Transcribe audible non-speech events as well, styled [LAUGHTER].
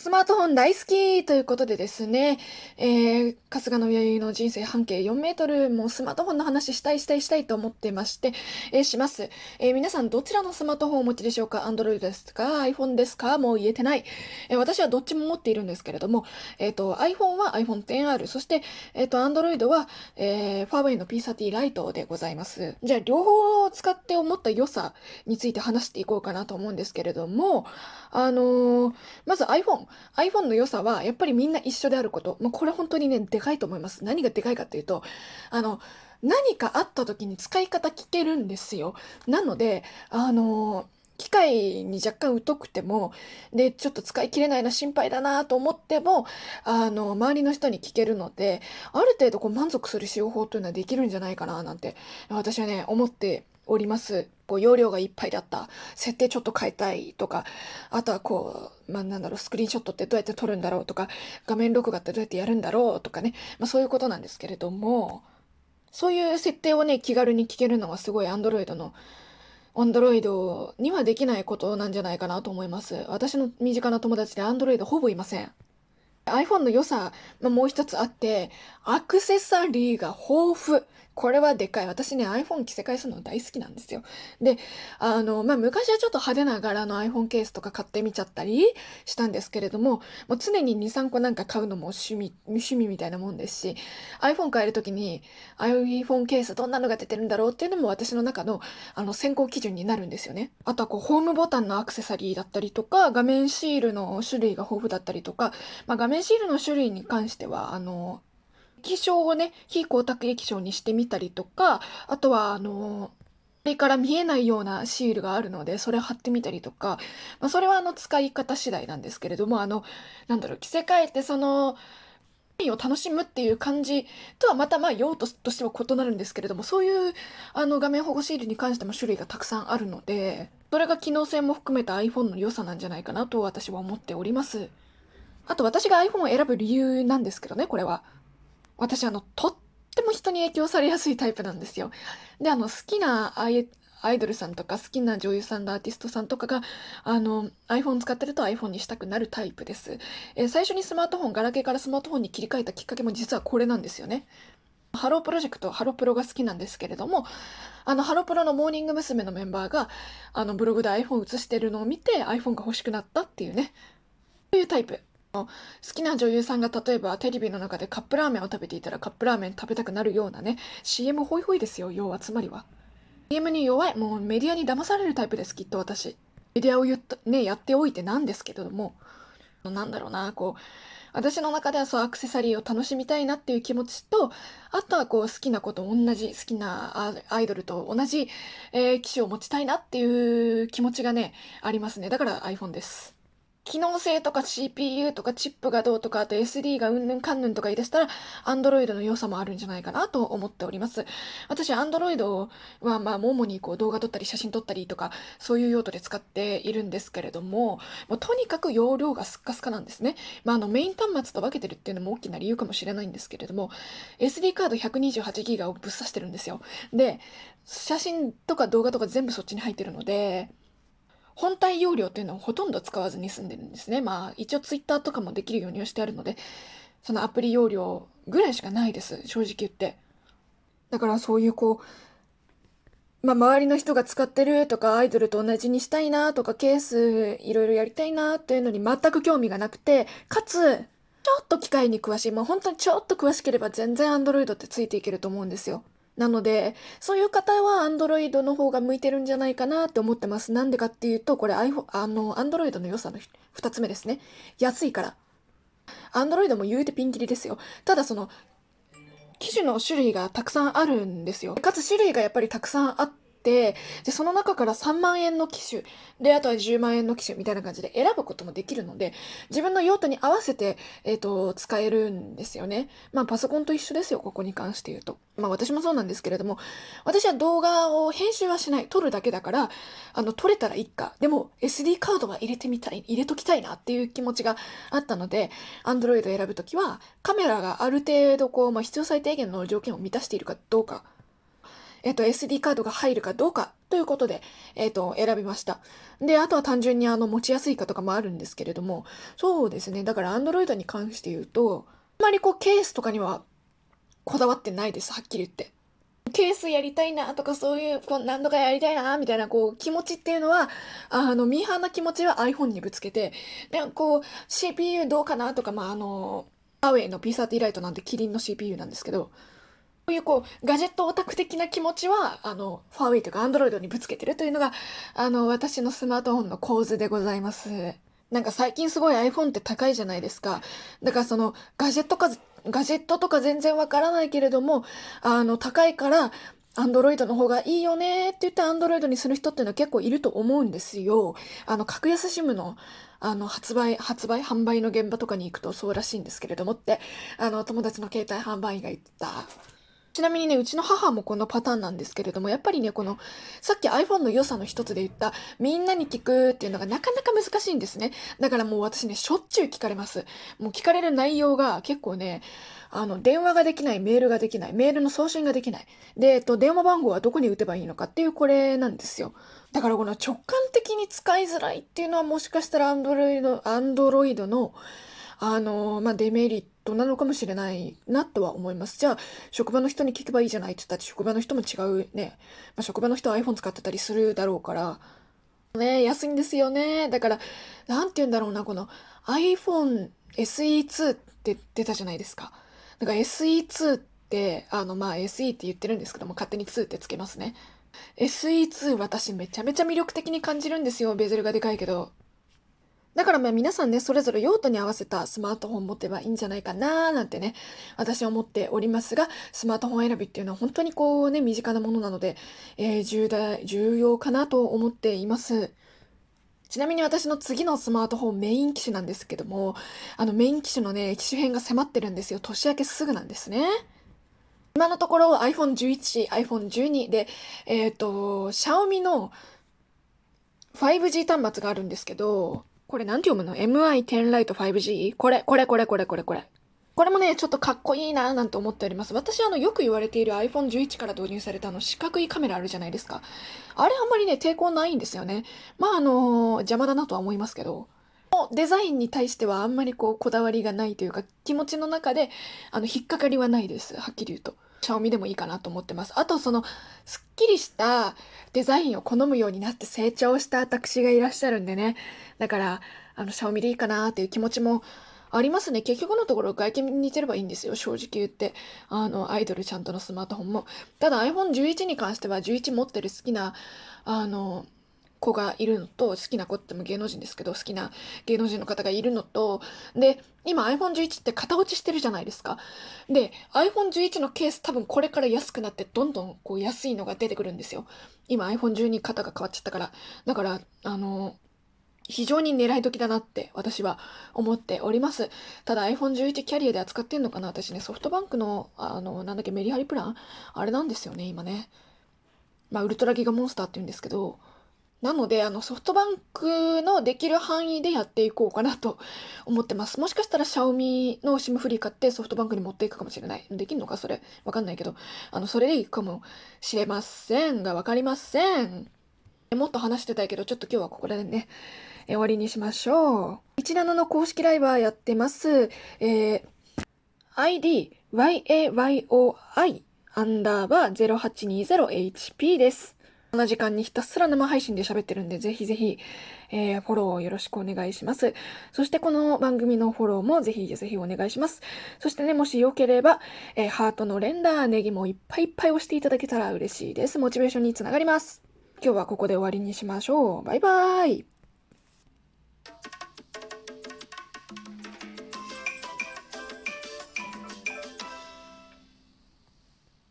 スマートフォン大好きということでですね、えー、春日の弥生の人生半径4メートルもうスマートフォンの話したいしたいしたいと思ってまして、えー、します。えー、皆さんどちらのスマートフォンをお持ちでしょうか ?Android ですか ?iPhone ですか？もう言えてない。えー私はどっちも持っているんですけれども、えっ、と、iPhone は iPhone XR、そして、えっ、と、Android は、えー、ファーウェイの P30 ライトでございます。じゃあ、両方を使って思った良さについて話していこうかなと思うんですけれども、あのーまず iPhone。iPhone の良さは、やっぱりみんな一緒であること。もうこれ本当にね、でかいと思います。何がでかいかっていうと、あの、何かあった時に使い方聞けるんですよ。なので、あの、機械に若干疎くても、で、ちょっと使い切れないな、心配だなと思っても、あの、周りの人に聞けるので、ある程度こう満足する使用法というのはできるんじゃないかな、なんて、私はね、思っております。こう容量がいっぱいだった。設定ちょっと変えたいとか、あとはこう、まあ、なんだろう、スクリーンショットってどうやって撮るんだろうとか、画面録画ってどうやってやるんだろうとかね、まあ、そういうことなんですけれども、そういう設定をね、気軽に聞けるのはすごい Android の、Android にはできないことなんじゃないかなと思います。私の身近な友達で Android ほぼいません。iPhone の良さ、まあ、もう一つあって、アクセサリーが豊富。これはでかい。私ね、iPhone 着せ替えするの大好きなんですよ。で、あの、まあ、昔はちょっと派手な柄の iPhone ケースとか買ってみちゃったりしたんですけれども、もう常に2、3個なんか買うのも趣味、趣味みたいなもんですし、iPhone 変えるときに iPhone ケースどんなのが出てるんだろうっていうのも私の中のあの選考基準になるんですよね。あとはこう、ホームボタンのアクセサリーだったりとか、画面シールの種類が豊富だったりとか、まあ、画面シールの種類に関しては、あの、液晶をね、非光沢液晶にしてみたりとか、あとは、あの、それから見えないようなシールがあるので、それ貼ってみたりとか、まあ、それはあの使い方次第なんですけれども、あの、なんだろう、着せ替えてその、を楽しむっていう感じとはまたまあ用途としては異なるんですけれども、そういうあの画面保護シールに関しても種類がたくさんあるので、それが機能性も含めた iPhone の良さなんじゃないかなと私は思っております。あと私が iPhone を選ぶ理由なんですけどね、これは。私あの、とっても人に影響されやすいタイプなんですよ。で、あの、好きなアイアイドルさんとか好きな女優さんのアーティストさんとかが、あの、iPhone 使ってると iPhone にしたくなるタイプです。えー、最初にスマートフォン、ガラケーからスマートフォンに切り替えたきっかけも実はこれなんですよね。ハロープロジェクト、ハロプロが好きなんですけれども、あの、ハロプロのモーニング娘。のメンバーが、あの、ブログで iPhone 映してるのを見て iPhone が欲しくなったっていうね、そういうタイプ。好きな女優さんが例えばテレビの中でカップラーメンを食べていたらカップラーメン食べたくなるようなね CM ホイホイですよ要はつまりは。CM に弱いもうメディアに騙されるタイプですきっと私。メディアを言っ、ね、やっておいてなんですけれども。なんだろうなこう私の中ではそうアクセサリーを楽しみたいなっていう気持ちとあとはこう好きなこと同じ好きなアイドルと同じ、えー、機種を持ちたいなっていう気持ちがねありますね。だから iPhone です。機能性とか CPU とかチップがどうとか、あと SD がうんぬんかんぬんとか言い出したら、Android の良さもあるんじゃないかなと思っております。私、Android は、まあ、主にこう動画撮ったり写真撮ったりとか、そういう用途で使っているんですけれども、もうとにかく容量がスッカスカなんですね。まあ、あの、メイン端末と分けてるっていうのも大きな理由かもしれないんですけれども、SD カード 128GB をぶっ刺してるんですよ。で、写真とか動画とか全部そっちに入ってるので、本体容量っていうのをほとんど使わずに済んでるんですね。まあ、一応 Twitter とかもできるようにしてあるので、そのアプリ容量ぐらいしかないです。正直言って。だからそういうこう、まあ、周りの人が使ってるとか、アイドルと同じにしたいなとか、ケースいろいろやりたいなっていうのに全く興味がなくて、かつ、ちょっと機械に詳しい、もう本当にちょっと詳しければ全然 Android ってついていけると思うんですよ。なので、そういう方は Android の方が向いてるんじゃないかなって思ってます。なんでかっていうと、これ iPhone、あの、Android の良さの2つ目ですね。安いから。Android も言うてピンキリですよ。ただその、機種の種類がたくさんあるんですよ。かつ種類がやっぱりたくさんあってて、で、その中から3万円の機種、で、あとは10万円の機種みたいな感じで選ぶこともできるので、自分の用途に合わせて、えっ、ー、と、使えるんですよね。まあ、パソコンと一緒ですよ、ここに関して言うと。まあ、私もそうなんですけれども、私は動画を編集はしない、撮るだけだから、あの、撮れたらいいか。でも、SD カードは入れてみたい、入れときたいなっていう気持ちがあったので、Android 選ぶときは、カメラがある程度こう、まあ、必要最低限の条件を満たしているかどうかえっと、SD カードが入るかどうかということで、えっ、と、選びました。で、あとは単純にあの、持ちやすいかとかもあるんですけれども、そうですね。だから Android に関して言うと、あまりこう、ケースとかにはこだわってないです。はっきり言って。ケースやりたいなとかそういう、こう何度かやりたいなみたいなこう気持ちっていうのは、あの、ミーハーな気持ちは iPhone にぶつけて、で、こう CPU どうかなとか、まあ、あの、アウェイの P30 ライトなんでキリンの CPU なんですけど、ういうこう、ガジェットオタク的な気持ちは、あの、ファーウェイとかアンドロイドにぶつけてるというのが、あの、私のスマートフォンの構図でございます。なんか最近すごい iPhone って高いじゃないですか。だからその、ガジェットか、ガジェットとか全然わからないけれども、あの、高いから、アンドロイドの方がいいよねって言ってアンドロイドにする人っていうのは結構いると思うんですよ。あの、格安 SIM の、あの、発売、発売、販売の現場とかに行くとそうらしいんですけれどもって、あの、友達の携帯販売員が言った。ちなみにね、うちの母もこのパターンなんですけれども、やっぱりね、この、さっき iPhone の良さの一つで言った、みんなに聞くっていうのがなかなか難しいんですね。だからもう私ね、しょっちゅう聞かれます。もう聞かれる内容が結構ね、あの、電話ができない、メールができない、メールの送信ができない。で、えっと、電話番号はどこに打てばいいのかっていうこれなんですよ。だからこの直感的に使いづらいっていうのはもしかしたら Android、Android のあの、まあ、デメリットなのかもしれないなとは思います。じゃあ、職場の人に聞けばいいじゃないって言ったら、職場の人も違うね。まあ、職場の人は iPhone 使ってたりするだろうから、ね、安いんですよね。だから、なんて言うんだろうな、この iPhone SE2 って出たじゃないですか。だから SE2 って、あの、まあ SE って言ってるんですけども、勝手に2ってつけますね。SE2 私めちゃめちゃ魅力的に感じるんですよ。ベゼルがでかいけど。だからまあ皆さんね、それぞれ用途に合わせたスマートフォン持てばいいんじゃないかななんてね、私は思っておりますが、スマートフォン選びっていうのは本当にこうね、身近なものなので、えー、重大、重要かなと思っています。ちなみに私の次のスマートフォンメイン機種なんですけども、あのメイン機種のね、機種編が迫ってるんですよ。年明けすぐなんですね。今のところ iPhone 11、iPhone 12で、えっ、ー、と、シャオミの 5G 端末があるんですけど、これなんて読むの ?MI10 ライト 5G? これ、これ、これ、これ、これ、これ。これもね、ちょっとかっこいいなぁなんて思っております。私、あの、よく言われている iPhone 11から導入されたあの、四角いカメラあるじゃないですか。あれあんまりね、抵抗ないんですよね。まあ、あのー、邪魔だなとは思いますけど。デザインに対してはあんまりこう、こだわりがないというか、気持ちの中で、あの、引っかかりはないです。はっきり言うと。シャオミでもいいかなと思ってます。あとその、すっきりしたデザインを好むようになって成長した私がいらっしゃるんでね。だから、あの、シャオミでいいかなっていう気持ちもありますね。結局のところ外見に似てればいいんですよ。正直言って。あの、アイドルちゃんとのスマートフォンも。ただ iPhone11 に関しては11持ってる好きな、あの、子がいるのと、好きな子っても芸能人ですけど、好きな芸能人の方がいるのと、で、今 iPhone11 って型落ちしてるじゃないですか。で、iPhone11 のケース多分これから安くなってどんどんこう安いのが出てくるんですよ。今 iPhone12 型が変わっちゃったから。だから、あの、非常に狙い時だなって私は思っております。ただ iPhone11 キャリアで扱ってんのかな私ね、ソフトバンクの、あの、なんだっけ、メリハリプラン？あれなんですよね、今ね。まあ、ウルトラギガモンスターって言うんですけど、なので、あの、ソフトバンクのできる範囲でやっていこうかなと [LAUGHS] 思ってます。もしかしたら、シャオミの SIM フリー買ってソフトバンクに持っていくかもしれない。できんのか？それ。わかんないけど。あの、それでいいかもしれませんが、わかりません。もっと話してたいけど、ちょっと今日はここでね、終わりにしましょう。17の公式ライバーやってます。えー、ID、YAYOI、アンダーバー 0820HP です。こんな時間にひたすら生配信で喋ってるんで、ぜひぜひ、えー、フォローよろしくお願いします。そしてこの番組のフォローもぜひぜひお願いします。そしてね、もしよければ、えー、ハートの連打、ネギもいっぱいいっぱい押していただけたら嬉しいです。モチベーションにつながります。今日はここで終わりにしましょう。バイバーイ。